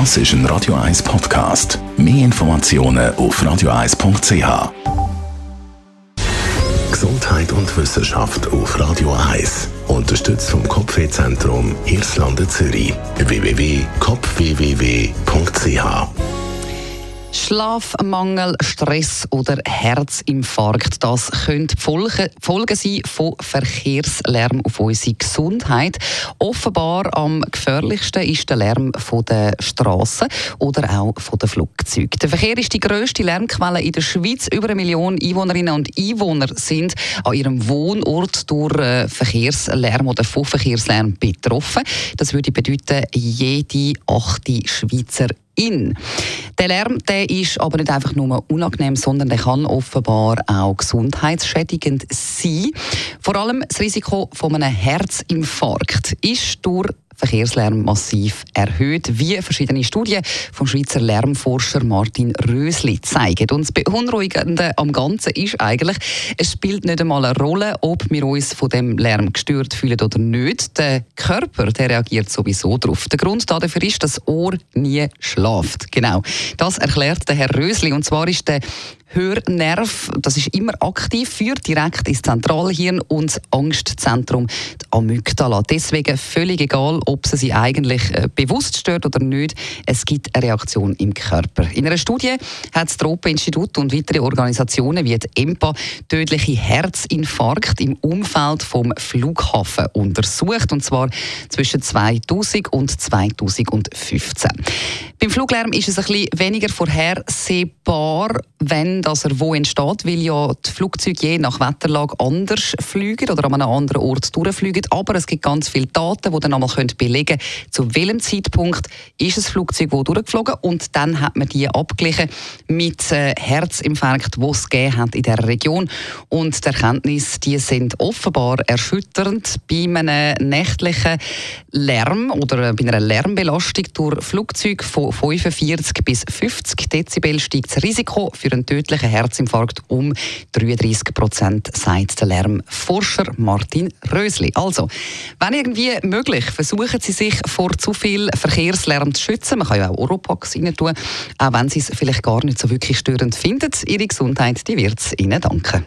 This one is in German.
Das ist ein Radio 1 Podcast. Mehr Informationen auf radio1.ch. Gesundheit und Wissenschaft auf Radio 1. Unterstützt vom Kopfwehzentrum Irlande Zürich. www.kopfwww.ch Schlafmangel, Stress oder Herzinfarkt, das können Folgen, Folgen sein von Verkehrslärm auf unsere Gesundheit. Offenbar am gefährlichsten ist der Lärm von der Straßen oder auch von den Flugzeugen. Der Verkehr ist die grösste Lärmquelle in der Schweiz. Über eine Million Einwohnerinnen und Einwohner sind an ihrem Wohnort durch äh, Verkehrslärm oder von Verkehrslärm betroffen. Das würde bedeuten, jede achte Schweizer in. Der Lärm der ist aber nicht einfach nur unangenehm, sondern der kann offenbar auch gesundheitsschädigend sein. Vor allem das Risiko von einem Herzinfarkt ist durch Verkehrslärm massiv erhöht, wie verschiedene Studien vom Schweizer Lärmforscher Martin Rösli zeigen. Und das Beunruhigende am Ganzen ist eigentlich, es spielt nicht einmal eine Rolle, ob wir uns von dem Lärm gestört fühlen oder nicht. Der Körper der reagiert sowieso darauf. Der Grund dafür ist, dass das Ohr nie schlaft. Genau. Das erklärt der Herr Rösli. Und zwar ist der Hörnerv, das ist immer aktiv, führt direkt ins Zentralhirn und das Angstzentrum, die Amygdala. Deswegen völlig egal, ob sie sich eigentlich äh, bewusst stört oder nicht, es gibt eine Reaktion im Körper. In einer Studie hat das Tropen-Institut und weitere Organisationen wie die EMPA tödliche Herzinfarkt im Umfeld vom Flughafen untersucht, und zwar zwischen 2000 und 2015. Beim Fluglärm ist es ein bisschen weniger vorhersehbar, wenn dass er wo entsteht, weil ja die Flugzeuge je nach Wetterlage anders fliegen oder an einem anderen Ort durchfliegen. Aber es gibt ganz viele Daten, die dann einmal belegen können, zu welchem Zeitpunkt ist das Flugzeug wo durchgeflogen und dann hat man die abgeglichen mit äh, Herzinfarkt, wo es gegeben hat in der Region. Und die Erkenntnisse, die sind offenbar erschütternd. Bei einem nächtlichen Lärm oder bei einer Lärmbelastung durch Flugzeuge von 45 bis 50 Dezibel steigt das Risiko für einen tödlichen Herzinfarkt um 33 Prozent, sagt der Lärmforscher Martin Rösli. Also, wenn irgendwie möglich, versuchen Sie sich vor zu viel Verkehrslärm zu schützen. Man kann ja auch Oropax rein tun, auch wenn Sie es vielleicht gar nicht so wirklich störend finden. Ihre Gesundheit, die wird es Ihnen danken.